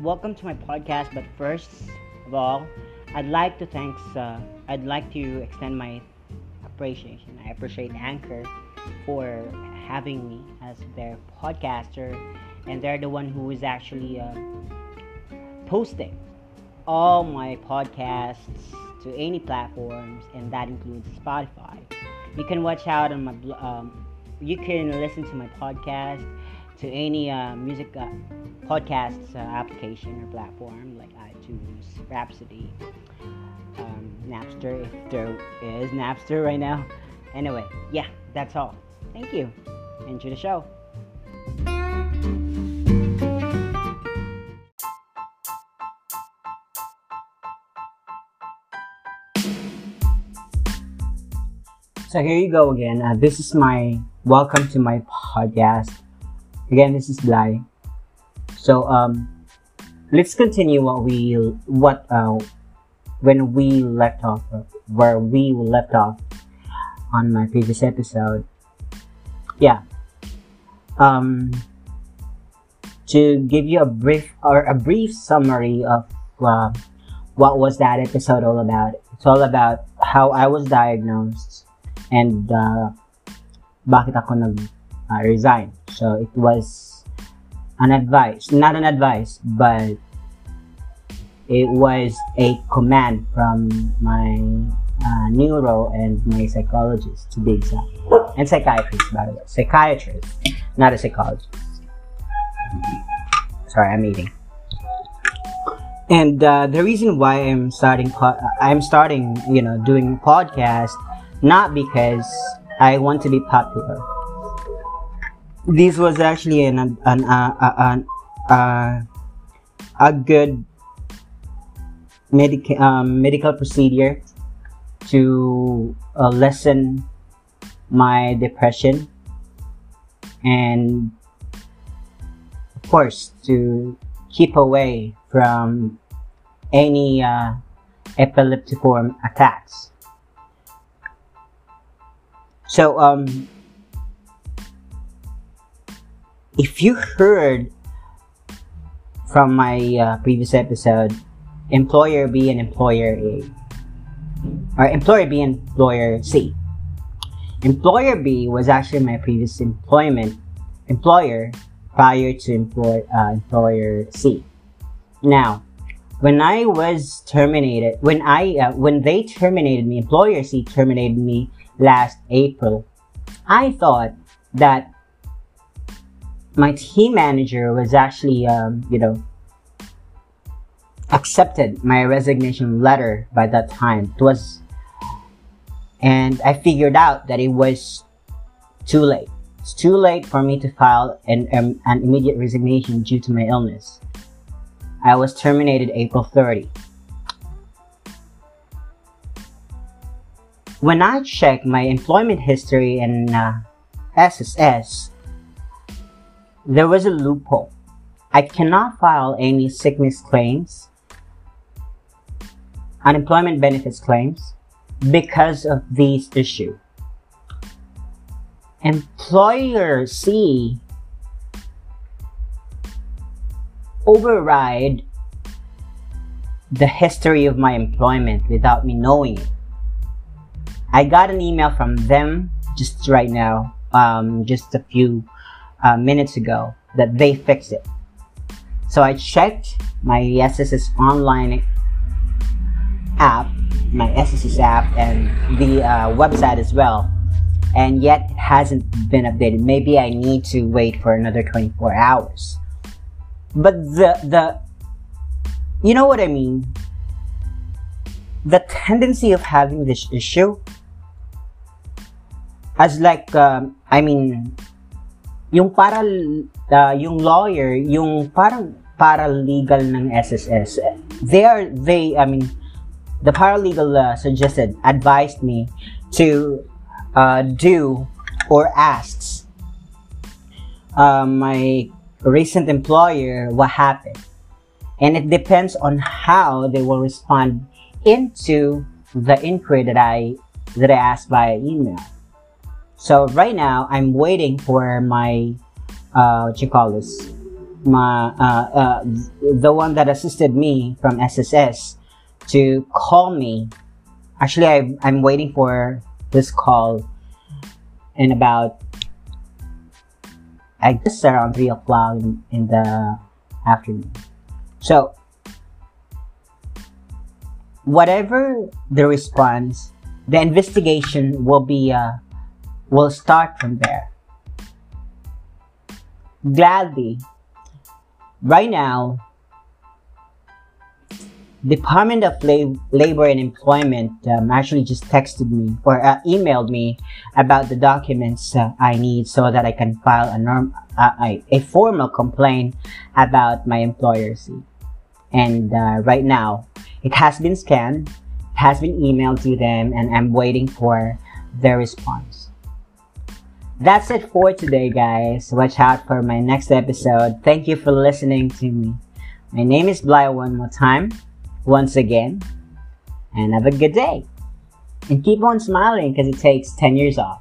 welcome to my podcast. But first of all, I'd like to thanks. Uh, I'd like to extend my appreciation. I appreciate Anchor for having me as their podcaster, and they're the one who is actually uh, posting all my podcasts to any platforms, and that includes Spotify. You can watch out on my. Um, you can listen to my podcast to any uh, music uh, podcasts uh, application or platform like iTunes, Rhapsody, um, Napster, if there is Napster right now. Anyway, yeah, that's all. Thank you. Enjoy the show. So here you go again. Uh, this is my welcome to my podcast. Again, this is Bly. So um, let's continue what we what uh, when we left off where we left off on my previous episode. Yeah. Um, to give you a brief or a brief summary of uh, what was that episode all about. It's all about how I was diagnosed and uh, bakit ako nag uh, resign. So it was an advice, not an advice, but it was a command from my uh, neuro and my psychologist to be exact, and psychiatrist by the way, psychiatrist, not a psychologist. Sorry, I'm eating. And uh, the reason why I'm starting, po- I'm starting, you know, doing podcast, not because I want to be popular. This was actually an an uh, an uh, a good medic um, medical procedure to uh, lessen my depression and of course to keep away from any uh, epileptiform attacks. So um if you heard from my uh, previous episode employer B and employer A or employer B and employer C employer B was actually my previous employment employer prior to employ, uh, employer C. Now, when I was terminated, when I uh, when they terminated me, employer C terminated me last April. I thought that my team manager was actually, um, you know, accepted my resignation letter by that time. It was, and I figured out that it was too late. It's too late for me to file an, um, an immediate resignation due to my illness. I was terminated April 30. When I checked my employment history in uh, SSS, there was a loophole. I cannot file any sickness claims, unemployment benefits claims, because of this issue employer C override the history of my employment without me knowing it. I got an email from them just right now, um, just a few uh, minutes ago, that they fixed it. So I checked my SSS online app, my SSS app, and the uh, website as well and yet it hasn't been updated. Maybe I need to wait for another 24 hours. But the, the, you know what I mean? The tendency of having this issue as like, um, I mean, yung para, uh, yung lawyer, yung parang paralegal ng SSS, they are, they, I mean, the paralegal uh, suggested, advised me to uh, do or asks uh, my recent employer what happened. And it depends on how they will respond into the inquiry that I that I asked via email. So right now I'm waiting for my uh, what you call this my uh, uh, the one that assisted me from SSS to call me. Actually, I, I'm waiting for this call in about I guess around three o'clock in, in the afternoon. So whatever the response, the investigation will be uh, will start from there. Gladly, right now, Department of Lab- Labor and Employment um, actually just texted me or uh, emailed me about the documents uh, I need so that I can file a norm uh, a, a formal complaint about my employer And uh, right now, it has been scanned, has been emailed to them, and I'm waiting for their response. That's it for today, guys. Watch out for my next episode. Thank you for listening to me. My name is Bly one more time, once again, and have a good day. And keep on smiling because it takes 10 years off.